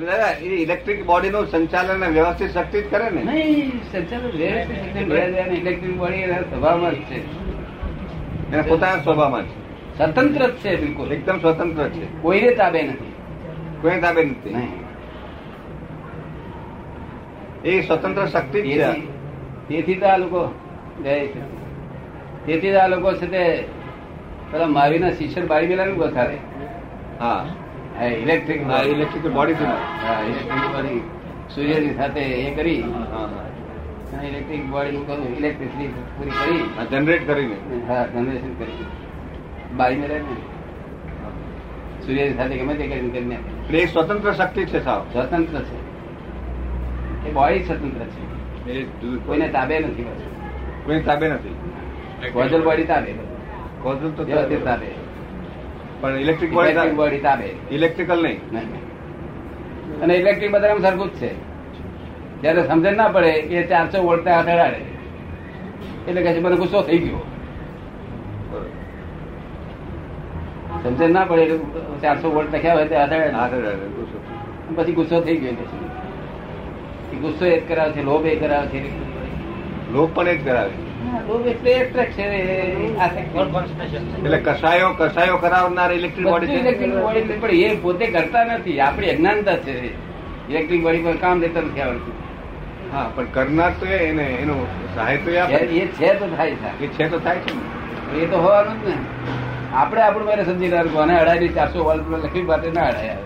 દાદા એ electric body નું સંચાલન વ્યવસ્થિત શક્તિ જ કરે ને? નહીં સંચાલન વ્યવસ્થિત ઇલેક્ટ્રિક બોડી એના સ્વભાવમાં જ છે. એના પોતાના સ્વભાવમાં છે. સ્વતંત્ર જ છે બિલકુલ. એકદમ સ્વતંત્ર છે. કોઈને તાબે નથી. કોઈને તાબે નથી. નહીં. એ સ્વતંત્ર શક્તિ જ છે. તેથી તો આ લોકો. તેથી તો આ લોકો છે તે પેલા માવીના શિષ્ય બાળી મેલા વધારે હા. Electric electric body electric body સૂર્યની સાથે એ કરી. હા. ઇલેક્ટ્રિક બોડી ઇલેક્ટ્રિસિટી પૂરી કરી. જનરેટ કરીને. હા જનરેશન કરી. બાળી રહે ને. સૂર્યની સાથે ગમે તે કરીને કરીને એટલે સ્વતંત્ર શક્તિ છે સાવ. સ્વતંત્ર છે. એ બોડી સ્વતંત્ર છે. કોઈને તાબે નથી કોઈ તાબે નથી. Causal body તાબે. કોઝલ તો તાબે. પણ ઇલેક્ટ્રિક બોડી બોડી ઇલેક્ટ્રિકલ નહીં. અને ઇલેક્ટ્રિક બધા સરખું જ છે. જયારે સમજણ ના પડે એ ચારસો વોલ્ટ અડાડે એટલે કહે છે મને ગુસ્સો થઈ ગયો. સમજણ ના પડે એટલે ચારસો વોલ્ટ લખ્યા હોય તે ગુસ્સો. પછી ગુસ્સો થઈ ગયો પછી ગુસ્સો એ જ કરાવે છે લોભ એ કરાવે છે. લોભ પણ એ જ કરાવે છે. આસક્તિ. એટલે કસાયો કસાયો કરાવનાર ઇલેક્ટ્રિક બોડી body એટલે પણ એ પોતે કરતા નથી. આપણી અજ્ઞાનતા છે ઇલેક્ટ્રિક બોડી પર કામ લેતા નથી આવડતું. હા પણ કરનાર તો એને એનો સહાય તો એ છે તો થાય છે એ છે તો થાય છે એ તો હોવાનું જ ને. આપણે આપણું મારે સમજી રહ્યા કોને અઢાઈ ચારસો વોલ્ટ લખી માટે ના અઢાય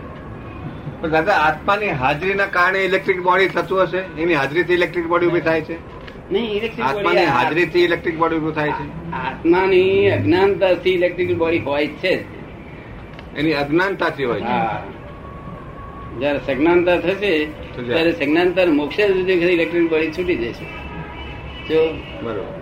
પણ દાદા આત્માની હાજરીના કારણે ઇલેક્ટ્રિક બોડી થતું હશે? એની હાજરીથી ઇલેક્ટ્રિક બોડી ઊભી થાય છે? નહીં ઇલેક્ટ્રિક આત્માની હાજરીથી ઇલેક્ટ્રિક બોડી ઊભી થાય છે. આત્માની અજ્ઞાનતાથી ઇલેક્ટ્રિક બોડી હોય છે એની અજ્ઞાનતાથી હોય છે. જયારે સજ્ઞાનતા થશે તો જાય. ત્યારે સજ્ઞાનતા મોક્ષ સુધી ઇલેક્ટ્રિક બોડી છૂટી જશે. જો બરોબર.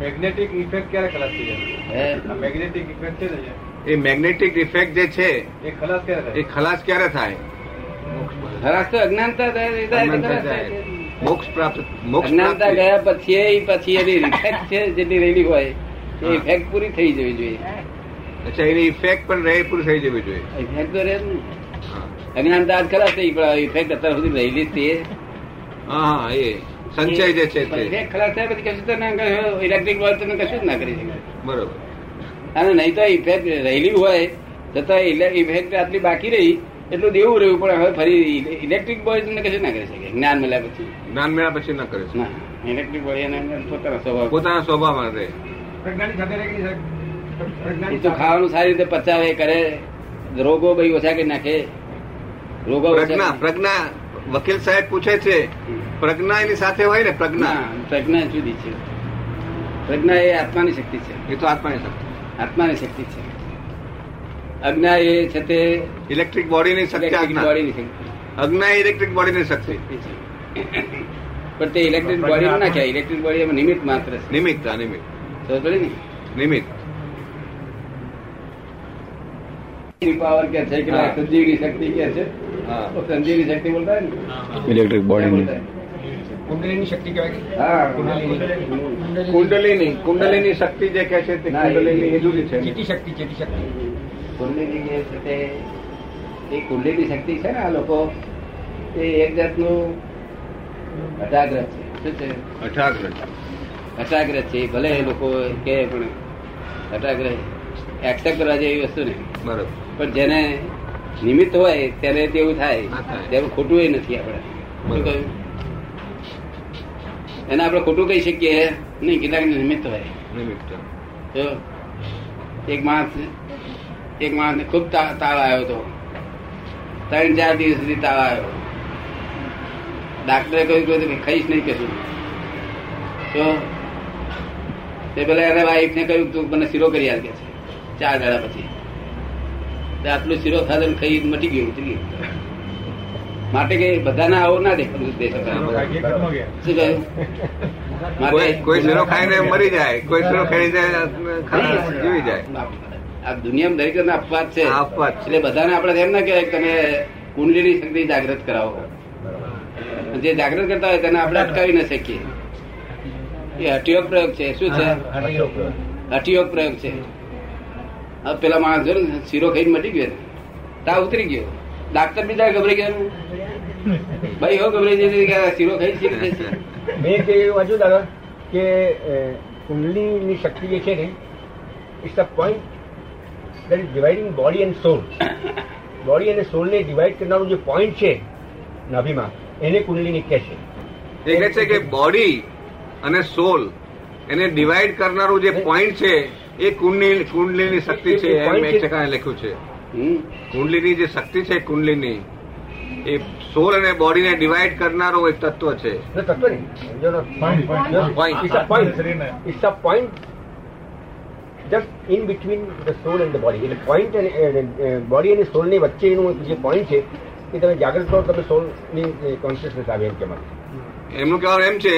મેગ્નેટિક ઇફેક્ટ ક્યારે ખલાસ થઈ જાય? મેગ્નેટિક ઇફેક્ટ છે ને એ મેગ્નેટિક ઇફેક્ટ જે છે એ ખલાસ ક્યારે એ ખલાસ ક્યારે થાય? ખરાશ તો અજ્ઞાનતા મોક્ષ પ્રાપ્ત મોક્ષ અજ્ઞાનતા ગયા પછી પછી એની ઇફેક્ટ છે જેટલી રહેલી હોય એ ઇફેક્ટ પૂરી થઈ જવી જોઈએ. અચ્છા એની ઇફેક્ટ પણ રહે પૂરી થઈ જવી જોઈએ. ઇફેક્ટ તો રહે અજ્ઞાનતા આજ ખલાસ થઈ પણ ઇફેક્ટ અત્યાર સુધી રહેલી જ તે હા એ સંચય જે છે તે. ખલાસ થાય પછી કશું તો ના ઇલેક્ટ્રિક હોય તમે કશું જ ના કરી શકે. બરોબર. અને નહીં તો ઇફેક્ટ રહેલી હોય છતાં ઇફેક્ટ આટલી બાકી રહી એટલું દેવું રહ્યું પણ હવે ફરી ઇલેક્ટ્રિક બોય તમને કશું ના કરી શકે. જ્ઞાન મળ્યા પછી. જ્ઞાન મળ્યા પછી ન કરે ના ઇલેક્ટ્રિક બોય એને પોતાનો સ્વભાવ. પોતાના સ્વભાવમાં રહે તો ખાવાનું સારી રીતે પચાવે કરે. રોગો ભાઈ ઓછા કરી નાખે. રોગો પ્રજ્ઞા પ્રજ્ઞા વકીલ સાહેબ પૂછે છે પ્રજ્ઞા એની સાથે હોય ને પ્રજ્ઞા? પ્રજ્ઞા જુદી છે. પ્રજ્ઞા એ આત્માની શક્તિ છે. એ તો આત્માની શક્તિ આત્માની શક્તિ છે. અજ્ઞા એ છે તે ઇલેક્ટ્રિક બોડીની શક્તિ ઇલેક્ટ્રિક આજ્ઞા બોડીની શક્તિ અજ્ઞા ઇલેક્ટ્રિક બોડીની શક્તિ પણ તે ઇલેક્ટ્રિક બોડી ના કહેવાય ઇલેક્ટ્રિક બોડી એમાં નિમિત્ત માત્ર છે નિમિત્ત આ નિમિત્ત સમજ પડી ને નિમિત્ત પાવર કે છે કે હા. સંજીવની શક્તિ કે છે હા તો સંજીવની શક્તિ બોલતા હોય ને ઇલેક્ટ્રિક ક્યાં બોલતા હોય? કુંડલીની શક્તિ કહેવાય હા કુંડલીની કુંડલીની શક્તિ જે કે છે તે ના, એ- કુંડલીની એ જુદી છે ચીટી શક્તિ ચીટી શક્તિ કુંડલીની જે છે તે એ કુંડલીની શક્તિ છે ને આ લોકો? એ એક જાતનું અટાગ્રહ છે. શું છે? અઠાગ્રહ અટાગ્રહ છે. ભલે એ લોકો કે પણ અટાગ્રહ એક્સેપ્ટ કરવા જેવી વસ્તુ નહીં. બરોબર. પણ જેને નિમિત્ત હોય ત્યારે તેવું થાય. તેવું ખોટું એ નથી આપણે. શું કહ્યું? એને આપણે ખોટું કહી શકીએ? નહીં કેટલાક નિમિત્ત હોય. નિમિત્ત. એક માણસ એક માણસ ખૂબ તાળ આવ્યો હતો. ત્રણ ચાર દિવસ સુધી તાવ આવ્યો. ડાક્ટરે કહ્યું કે ખાઈશ નહીં કશું. તો તે પેલા એના વાઈફ ને કહ્યું તું મને શીરો કરી આલ કે છે ચાર દાડા પછી. આટલું શીરો ખાધો ખાઈ મટી ગયું ઉતરી ગયું. માટે કે બધાને આવો ના દેખાડું દે શું કહ્યું? કોઈ કોઈ શીરો ખાઈને મરી જાય કોઈ શીરો ખાઈ જાય જીવી જાય. આ દુનિયામાં દરેક જણને અપવાદ છે. એટલે બધાને આપણે એમ ના કહેવાય તમે કુંડલીની શક્તિ જાગૃત કરાવો. જે જાગૃત કરતા હોય તેને આપણે અટકાવી ન શકીએ. એ હઠિયોગ પ્રયોગ છે. શું છે? હઠિયોગ પ્રયોગ. છે. હવે પેલા માણસ જો ને શીરો ખાઈને મટી ગયો. તા ઉતરી ગયો. ડાક્ટર બીજા ગભરાઈ ગયા ભાઈ એવો ગભરાઈ આ શીરો ખાઈ શીરો ખાઈ મેં એવું વાંચ્યું દાદા કે કુંડલીની શક્તિ જે છે ને it's a point that is dividing body and soul body અને સોલને ડિવાઈડ કરનારું જે પોઈન્ટ છે નાભીમાં એને કુંડલીની કહે છે. એ કહે છે કે બોડી અને સોલ એને ડિવાઈડ કરનારું જે પોઈન્ટ છે એ કુંડલી કુંડલીની શક્તિ છે એમ એક જગ્યાએ લખ્યું છે. હમ. કુંડલીની જે શક્તિ છે કુંડલીની એ સોલ અને બોડીને ડિવાઈડ કરનારો એક તત્વ છે. તત્વ નહીં. Point not- just in between the soul and the body એટલે પોઈન્ટ અને બોડી અને સોલની વચ્ચેનું જે પોઈન્ટ છે એ તમે જાગૃત કરો તમે સોલની કોન્શિયસનેસ આવે એમ કેમાં એમનું કહેવાનું એમ છે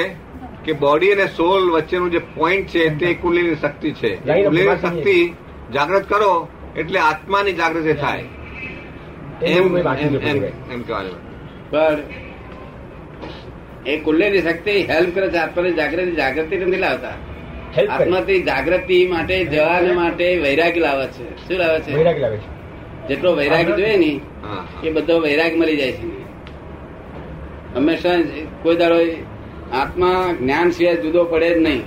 કે બોડી અને સોલ વચ્ચેનું જે પોઈન્ટ છે તે કુંડલીની શક્તિ છે. કુંડલીની શક્તિ જાગૃત કરો એટલે આત્માની જાગૃતિ થાય. એમ એમ કહેવાનું પણ એ કુલ્લેની શક્તિ હેલ્પ કરે છે આત્માની જાગૃતિ જાગૃતિ નથી લાવતા. આત્માથી જાગૃતિ માટે જવાને માટે વૈરાગ લાવે છે. શું લાવે છે? વૈરાગ લાવે છે. જેટલો વૈરાગ જોઈએ ને એ બધો વૈરાગ મળી જાય છે. હંમેશા કોઈ દાડો આત્મા જ્ઞાન સિવાય જુદો પડે જ નહીં.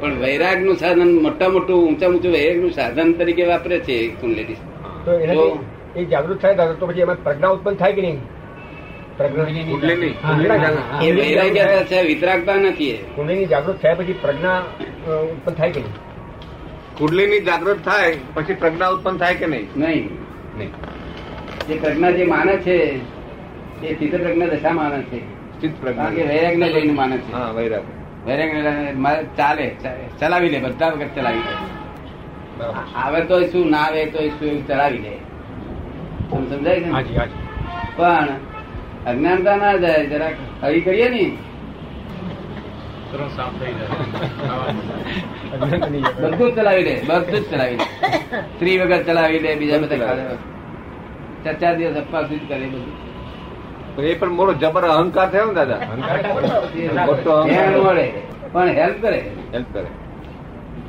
પણ વૈરાગનું સાધન મોટા મોટું ઊંચા ઊંચું વૈરાગનું સાધન તરીકે વાપરે છે કુંડલી તો એ જાગૃત થાય તો પછી એમાં પ્રજ્ઞા ઉત્પન્ન થાય કે નહીં? પ્રજ્ઞા વિતરાગતા નથી કુંડલીની જાગૃત થયા પછી પ્રજ્ઞા ઉત્પન્ન થાય કે નહીં? કુંડલીની જાગૃત થાય પછી પ્રજ્ઞા ઉત્પન્ન થાય કે નહીં? નહીં. નહીં. જે પ્રજ્ઞા જે માને છે એ ચિત્ત પ્રજ્ઞા દશા માને છે. ચિત્ત કે પ્રજ્ઞા વૈરાગ ને લઈને માને છે. હા વૈરાગ. વૈરાગ ચાલે ચાલે, ચલાવી લે બધા વખત ચલાવી લે. આવે તો શું ના આવે તો શું એવું ચલાવી લે. તમને સમજાય છે પણ અજ્ઞાનતા ના જાય જરાક હરી કરીએ ને. બધું ચલાવી દે બધું ચલાવી દે. સ્ત્રી વગર ચલાવી દે બીજા બધા ચાર ચાર દિવસ અપવાસ કરે બધું. એ પણ મોટો જબર અહંકાર થયો ને દાદા? અહંકાર મળે પણ હેલ્પ કરે. હેલ્પ કરે.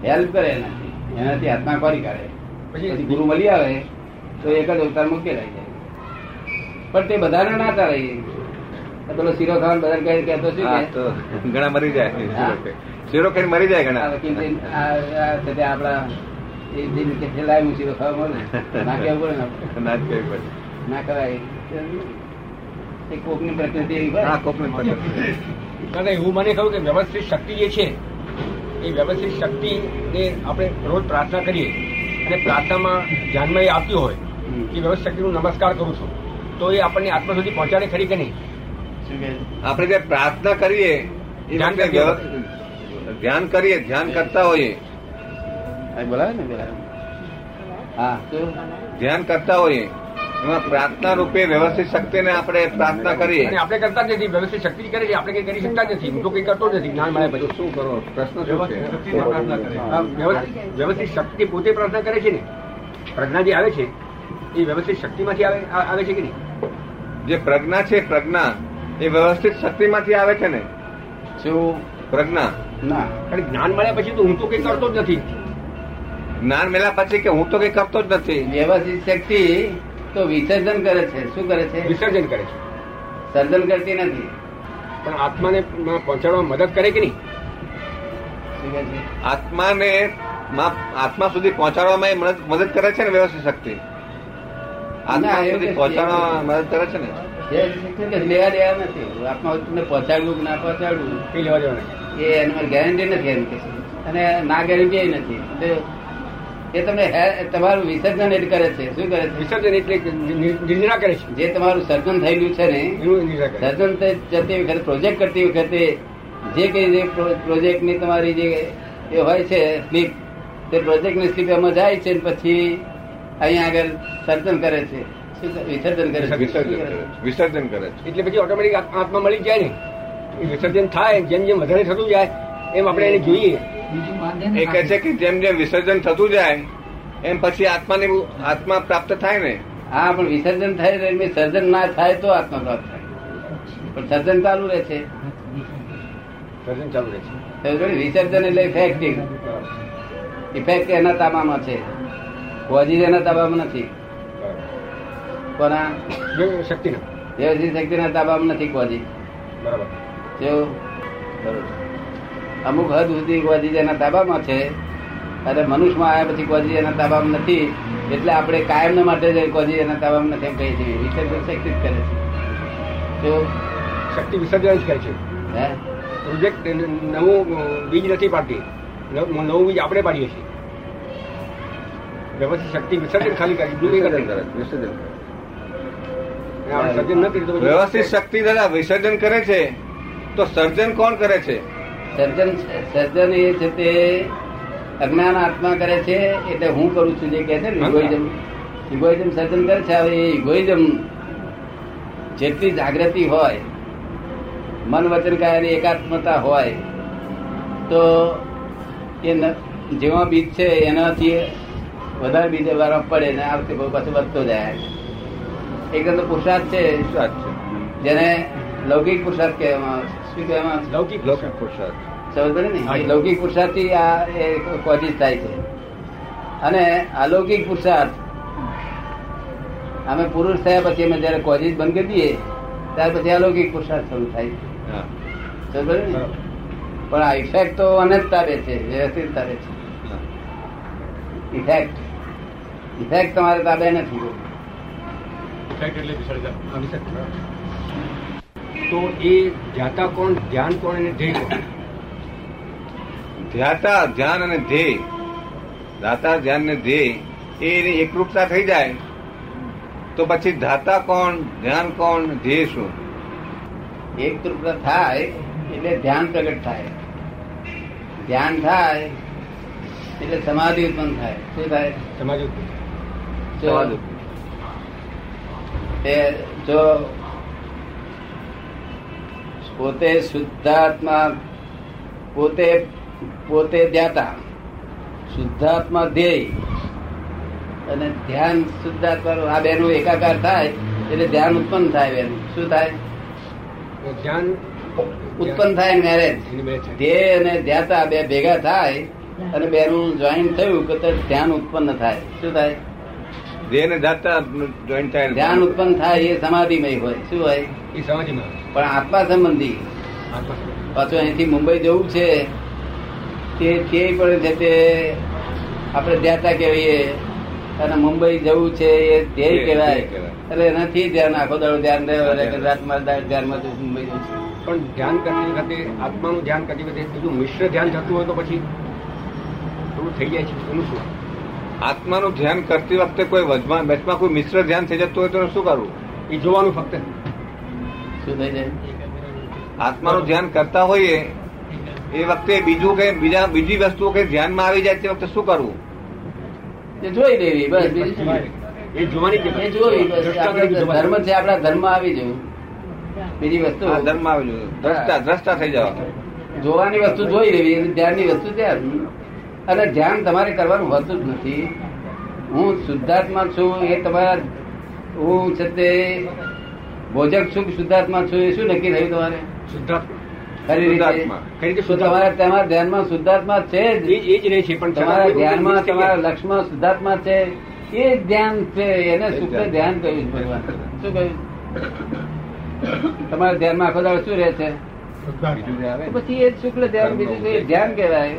હેલ્પ કરે એનાથી. એનાથી આત્મા કોરી કાઢે. પછી ગુરુ મળી આવે તો એક જ અવતાર મુકેલાઈ જાય પણ તે બધાને ના ચાલે પેલો શીરો ખાવાનું બધા કહે કહેતો કે તો ઘણા મરી જાય શીરો ખાઈ. મરી જાય ઘણા. વકીલ છે, આ- આ છે તે આપણા એ જે રીતે છે, લાય શીરો ખાવા મળે ના કહેવું પડે ને ના જ પડે. ના કરાય એ કોકની પ્રકૃતિ હા કોકને છે. દાદા એવું મને કહ્યું કે વ્યવસ્થિત શક્તિ જે છે એ વ્યવસ્થિત શક્તિ એ આપણે રોજ પ્રાર્થના કરીએ. અને પ્રાર્થનામાં ધ્યાનમાં એ આવતી હોય. કે વ્યવસ્થિત શક્તિનું નમસ્કાર કરું છું. તો એ આપણને આત્મા સુધી પહોંચાડે ખરી કે નહીં? આપણે જે પ્રાર્થના કરીએ એ ધ્યાન કરીએ. ધ્યાન કરીએ ધ્યાન કરતા હોઈએ. બોલાવે ને હા. ધ્યાન કરતા હોઈએ. એમાં પ્રાર્થના રૂપે વ્યવસ્થિત શક્તિને આપણે પ્રાર્થના કરીએ. અને આપણે કરતા જ નથી વ્યવસ્થિત શક્તિ કરે છે આપણે કઈ કરી શકતા નથી. હું તો કઈ કરતો નથી. જ્ઞાન મળે પછી શું કરો? પ્રશ્ન શું છે? વ્યવસ્થિત પ્રાર્થના કરે. આ વ્યવસ્થિત વ્યવસ્થિત શક્તિ પોતે પ્રાર્થના કરે છે ને? પ્રજ્ઞા જે આવે છે એ વ્યવસ્થિત શક્તિમાંથી આવે આવે છે કે નહીં? જે પ્રજ્ઞા છે પ્રજ્ઞા એ વ્યવસ્થિત શક્તિમાંથી આવે છે ને? શું? પ્રજ્ઞા? ના. કારણ જ્ઞાન મળ્યા પછી તો હું તો કઈ કરતો જ નથી. જ્ઞાન મળ્યા પછી કે હું તો કઈ કરતો જ નથી? વ્યવસ્થિત શક્તિ તો વિસર્જન કરે છે. શું કરે છે? વિસર્જન કરે છે. સર્જન કરતી નથી. પણ આત્માને પહોંચાડવામાં મદદ કરે કે નહીં? આત્માને માં- આત્મા સુધી પહોંચાડવામાં એ મદદ મદદ કરે છે ને વ્યવસ્થિત શક્તિ? પહોંચાડવામાં મદદ કરે છે ને? એ લેવા દેવા નથી. આત્મા તમને પહોંચાડવું કે ના પહોંચાડવું કઈ લેવા દેવા એ એની ગેરંટી નથી એમ કે અને ના ગેરંટી નથી. એ તમને તમારું વિસર્જન એટલે કરે છે. શું કરે છે? વિસર્જન એટલે નિર્જરા કરે છે. જે તમારું સર્જન થયેલું છે ને. સર્જન જતી વખતે પ્રોજેક્ટ કરતી વખતે જે કઈ જે પ્રોજેક્ટની તમારી જે એ હોય છે સ્લીપ તે પ્રોજેક્ટની સ્લીપ એમાં જાય છે પછી અહીંયા આગળ સર્જન કરે છે. વિસર્જન કરે છે? વિસર્જન કરે છે. એટલે પછી ઓટોમેટિક આત્મા મળી જાય ને. એ વિસર્જન થાય જેમ જેમ વધારે થતું જાય એમ આપણે એને જોઈએ. એ કહે છે કે જેમ જેમ વિસર્જન થતું જાય એમ પછી આત્માને આત્મા પ્રાપ્ત થાય ને. હા પણ વિસર્જન થાય ને સર્જન ના થાય તો આત્મા પ્રાપ્ત થાય. પણ સર્જન ચાલુ રહે છે. સર્જન ચાલુ રહે છે. વિસર્જન એટલે ઇફેક્ટિવ ઇફેક્ટ એના તામામાં છે. કોઝિસ એના તાબામાં નથી. પણ કોના જે દેવજી શક્તિના તાબામાં નથી કોજી બરાબર. અમુક હદ સુધી કોજી એના તાબામાં છે અને મનુષ્યમાં આવ્યા પછી કોજી એના તાબામાં નથી એટલે આપણે કાયમ માટે જ કોજી એના તાબામાં નથી એમ કહીએ છીએ. વિસર્જન શક્તિ કરે છે. કેવું શક્તિ વિસર્જન જ કરે છે. હે? પ્રોજેક્ટ નવું બીજ નથી પાડતી. નવું બીજ આપણે પાડીએ છીએ. વ્યવસ્થિત શક્તિ વિસર્જન ખાલી કરી બીજું વિસર્જન કરે વિસર્જન. કરે. આપણે સર્જન ન કરીએ તો પછી- વ્યવસ્થિત શક્તિ દાદા વિસર્જન કરે છે? તો સર્જન કોણ કરે છે? સર્જન સર્જન એ છે તે અજ્ઞાન આત્મા કરે છે એટલે હું કરું છું જે કહે છે ને ઇગોઇઝમ ઇગોઇઝમ સર્જન કરે છે હવે એ ઇગોઇઝમ જેટલી જાગૃતિ હોય મન વચન કાયાની એકાત્મતા હોય તો એ જેવા બીજ છે એનાથી વધારે બીજે વાળા પડે ને આ વખતે પાછું વધતો જાય. એકદમ તો પુરુષાર્થ છે પુરુષાર્થ છે? જેને લૌકિક પુરુષાર્થ કહેવામાં આવે છે. શું કહેવામાં આવે લૌકિક લૌકિક પુરુષાર્થ સમજ ને? એ. લૌકિક પુરુષાર્થથી આ એ કોઝિસ થાય છે. અને અલૌકિક પુરુષાર્થ અમે પુરુષ થયા પછી અમે જયારે કોજિત બંધ કરી દઈએ ત્યાર પછી અલૌકિક પુરુષાર્થ શરૂ થાય છે. સમજ ને? પણ આ ઇફેક્ટ તો અનંત તારે છે વ્યવસ્થિત તારે છે ઇફેક્ટ ઇફેક્ટ તમારે દાદા નથી. તો એ ધ્યાતા કોણ ધ્યાન કોણ અને ધ્યેય કોણ? ધ્યાતા ધ્યાન અને ધ્યેય. દાતા ધ્યાન ને ધ્યેય એ એની એકરૂપતા થઈ જાય. તો પછી ધાતા કોણ ધ્યાન કોણ ધ્યેય શું? એકરૂપતા થાય એટલે ધ્યાન પ્રગટ થાય. ધ્યાન થાય એટલે સમાધિ ઉત્પન્ન થાય. શું થાય? સમાજ સમાધિ. તે જો પોતે શુદ્ધાત્મા પોતે પોતે ધ્યાતા શુદ્ધાત્મા ધ્યેય અને ધ્યાન શુદ્ધાત્મા આ બેનું એકાકાર થાય એટલે ધ્યાન ઉત્પન્ન થાય બેનું. શું થાય? ધ્યાન ઉત્પન્ન થાય મેરેજ ધ્યેય અને ધ્યાતા બે ભેગા થાય અને બેનું જોઈન થયું કે ધ્યાન ઉત્પન્ન થાય. શું થાય? થાય ધ્યાન ઉત્પન્ન થાય એ સમાધિમય હોય. શું હોય? એ સમાધિમાં પણ આત્મા સંબંધી. આત્મા પાછું અહીંથી મુંબઈ જવું છે તે તે પડે છે તે આપણે ધ્યાતા કહેવાય અને મુંબઈ જવું છે એ ધ્યેય કહેવાય. કહેવાય. એટલે એનાથી ધ્યાન આખો દાડો ધ્યાન રહે રાતમાં ધ્યાનમાં મુંબઈ જવું છે. પણ ધ્યાન કરતી વખતે આત્માનું ધ્યાન કરતી વખતે બીજું મિશ્ર ધ્યાન થતું હોય તો પછી થોડું થઈ જાય છે એનું શું? આત્માનું ધ્યાન કરતી વખતે કોઈ વચમાં વચમાં કોઈ મિશ્ર ધ્યાન થઈ જતું હોય તો શું કરવું? એ જોવાનું ફક્ત. શું થઈ જાય? આત્માનું ધ્યાન કરતા હોઈએ એ વખતે બીજું કઈ બીજા બીજી વસ્તુઓ કઈ ધ્યાનમાં આવી જાય તે વખતે શું કરવું? જોઈ લેવી બસ એ જોવાની એ જોઈ આપણે ધર્મ છે આપણા ધર્મ આવી જવું. બીજી વસ્તુ? ધર્મ આવી જવું. દ્રષ્ટા દ્રષ્ટા થઈ જવા જોવાની વસ્તુ જોઈ લેવી ધ્યાનની વસ્તુ ધ્યાન અને ધ્યાન તમારે કરવાનું હોતું જ નથી. હું શુદ્ધાત્મા છું એ તમારા હું છે તે ભોજક છું શુદ્ધાત્મા છું એ શું નક્કી થયું તમારે? શુદ્ધાત્મા. તમારા તમારા ધ્યાનમાં શુદ્ધાત્મા છે જ. એ જ એ જ રહે છે પણ તમારા ધ્યાનમાં તમારા જાય. લક્ષમાં શુદ્ધાત્મા છે એ જ ધ્યાન છે એને શુદ્ધ ધ્યાન. ધ્યાન કહ્યું ભગવાન. શું કહ્યું? તમારા ધ્યાનમાં આખો દાડો શું રહે છે? પછી એ શુક્લ ધ્યાન બીજું ધ્યાન કહેવાય.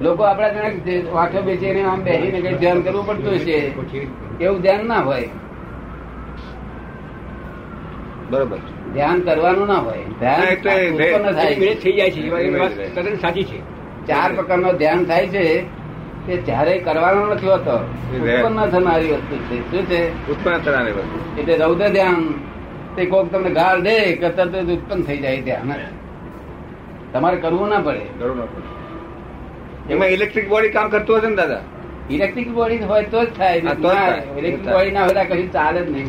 લોકો આપડા જણા વાંખો બેસીને આમ બેસીને કઈ ધ્યાન કરવું પડતું છે એવું ધ્યાન ના હોય. બરોબર. ધ્યાન કરવાનું ના હોય. ધ્યાન થઈ જાય છે. સાચી છે. ચાર પ્રકારનો ધ્યાન થાય છે તે જ્યારે કરવાનો નથી હોતો. ઉત્પન્ન થનારી વસ્તુ છે. શું છે? ઉત્પન્ન થનારી વસ્તુ. એટલે રૌદ્ર ધ્યાન તે કોક તમને ગાળ દે કે તરત જ ઉત્પન્ન થઈ જાય ત્યાં તમારે કરવું ના પડે. કરવું ના પડે. એમાં ઇલેક્ટ્રિક બોડી કામ કરતું હશે ને દાદા? ઇલેક્ટ્રિક બોડી હોય તો જ થાય. ઇલેક્ટ્રિક બોડી ના હોય કશું ચાલે જ નહીં.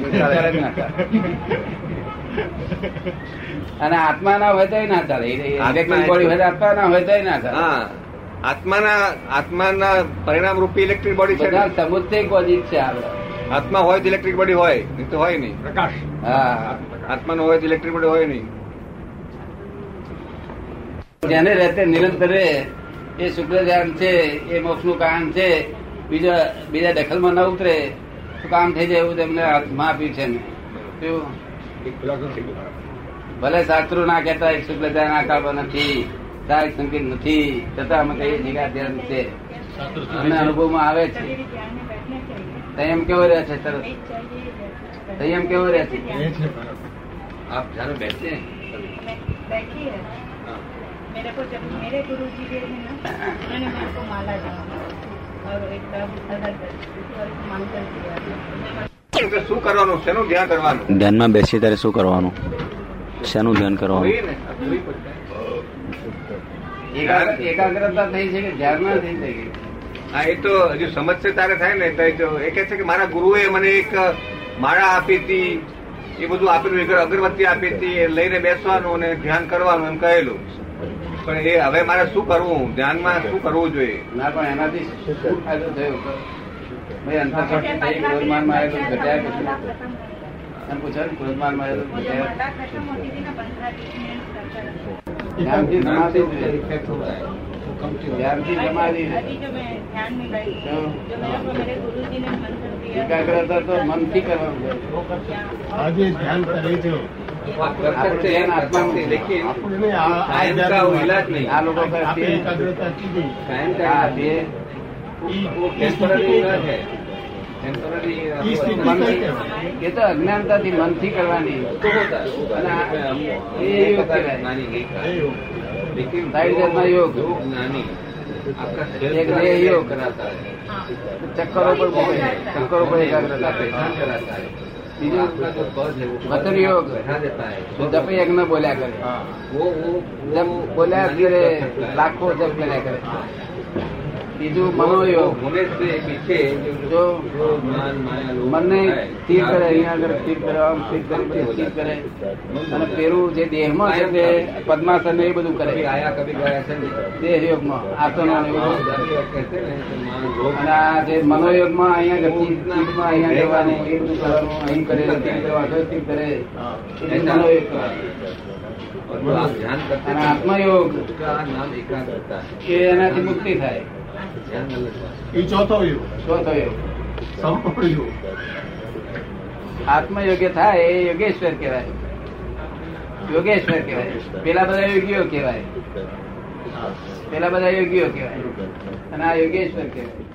અને આત્મા ના હોય તો ના ચાલે. ઇલેક્ટ્રિક બોડી હોય આત્મા ના હોય તો ના ચાલે. આત્માના આત્માના પરિણામ રૂપી ઇલેક્ટ્રિક બોડી છે સમુદ્ર બોડી છે આપડે આત્મા હોય તો ઇલેક્ટ્રિક બોડી હોય નહીં તો હોય નહીં. પ્રકાશ. હા આત્માનો હોય તો ઇલેક્ટ્રિક બોડી હોય નહીં. જેને રહેતે નિરંતર એ શુક્લ ધ્યાન છે એ મોક્ષનું કારણ છે બીજા બીજા દખલમાં ન ઉતરે તો કામ થઈ જાય એવું તેમને હાથમાં આપ્યું છે ને. ભલે શાસ્ત્રો ના કહેતા એક શુક્લ ધ્યાન કાઢવા નથી તારીખ સંકેત નથી છતાં અમે કહીએ નિગા ધ્યાન છે અમને અનુભવમાં આવે છે. સંયમ કેવો રહે છે તરત સંયમ કેવો રહે છે આપ જાણે બેસે बैठी है मेरे को जब मेरे गुरु जी गए थे ना उन्होंने मेरे को माला दिया और एक तब अगर ईश्वर को मानकर दिया તો શું કરવાનું શેનું ધ્યાન કરવાનું ધ્યાનમાં બેસીએ ત્યારે શું કરવાનું શેનું ધ્યાન કરવાનું જોઈએ ને, આ જોઈ પડશે. એકાગ્ર- એકાગ્રતા થઈ છે કે ધ્યાનમાં થઈ છે કે હા એ તો હજુ સમજશે તારે થાય ને તો એ કે કહે છે કે મારા ગુરુએ મને એક માળા આપી હતી એ બધું આપેલું એક અગરબત્તી આપી હતી એ લઈને બેસવાનું અને ધ્યાન કરવાનું એમ કહેલું. પણ એ હવે મારે શું કરવું? ધ્યાનમાં શું કરવું જોઈએ? ના પણ એનાથી શું ફાયદો થયો? ક્રોધમાનમાં આવેલું ઘટ્યા પછી એમ પૂછો ક્રોધમાનમાં ઘટ્યા ધ્યાનથી જમાવી એકાગ્રતા તો મનથી એ તો અજ્ઞાનતાથી મનથી કરવાની. तो होता है અને આ- हम એ યોગ કહેવાય. ज्ञानी नहीं એ कहा એવું. लेकिन साइड जातना योग। जो ज्ञानी आपका एक देह योग। कराता है ચક્કરો પર બહુ છે. ચક્કરો પર એકાગ્રતા થઈ. पहचान कराता है બીજું आपका जो पद है वो वचन योग। बैठा देता है તો જપ યજ્ઞ બોલ્યા કરે वो वो જપ બોલ્યા જ કરે લાખો જપ કર્યા કરે મનને સ્થિર કરે અહીંયા આગળ સ્થિર કરે આમ સ્થિર કરે સ્થિર કરે અને પેલું જે દેહમાં છે તે પદ્માસન એ બધું કરે. દેહ યોગમાં આસનો અને આ જે મનોયોગમાં અહીંયા સ્થિતમાં અહીંયા રહેવાનું એ બધું કરવાનું અહીં કરે સ્થિર કરવા સ્થિર કરે. એ મનોયોગ કરવાનું આત્મયોગ એનાથી મુક્તિ થાય. એ ચોથો આત્મયોગ્ય થાય એ યોગેશ્વર કહેવાય. યોગેશ્વર કહેવાય. પેલા બધા યોગીઓ કહેવાય. પેલા બધા યોગીઓ કહેવાય. અને આ યોગેશ્વર કહેવાય.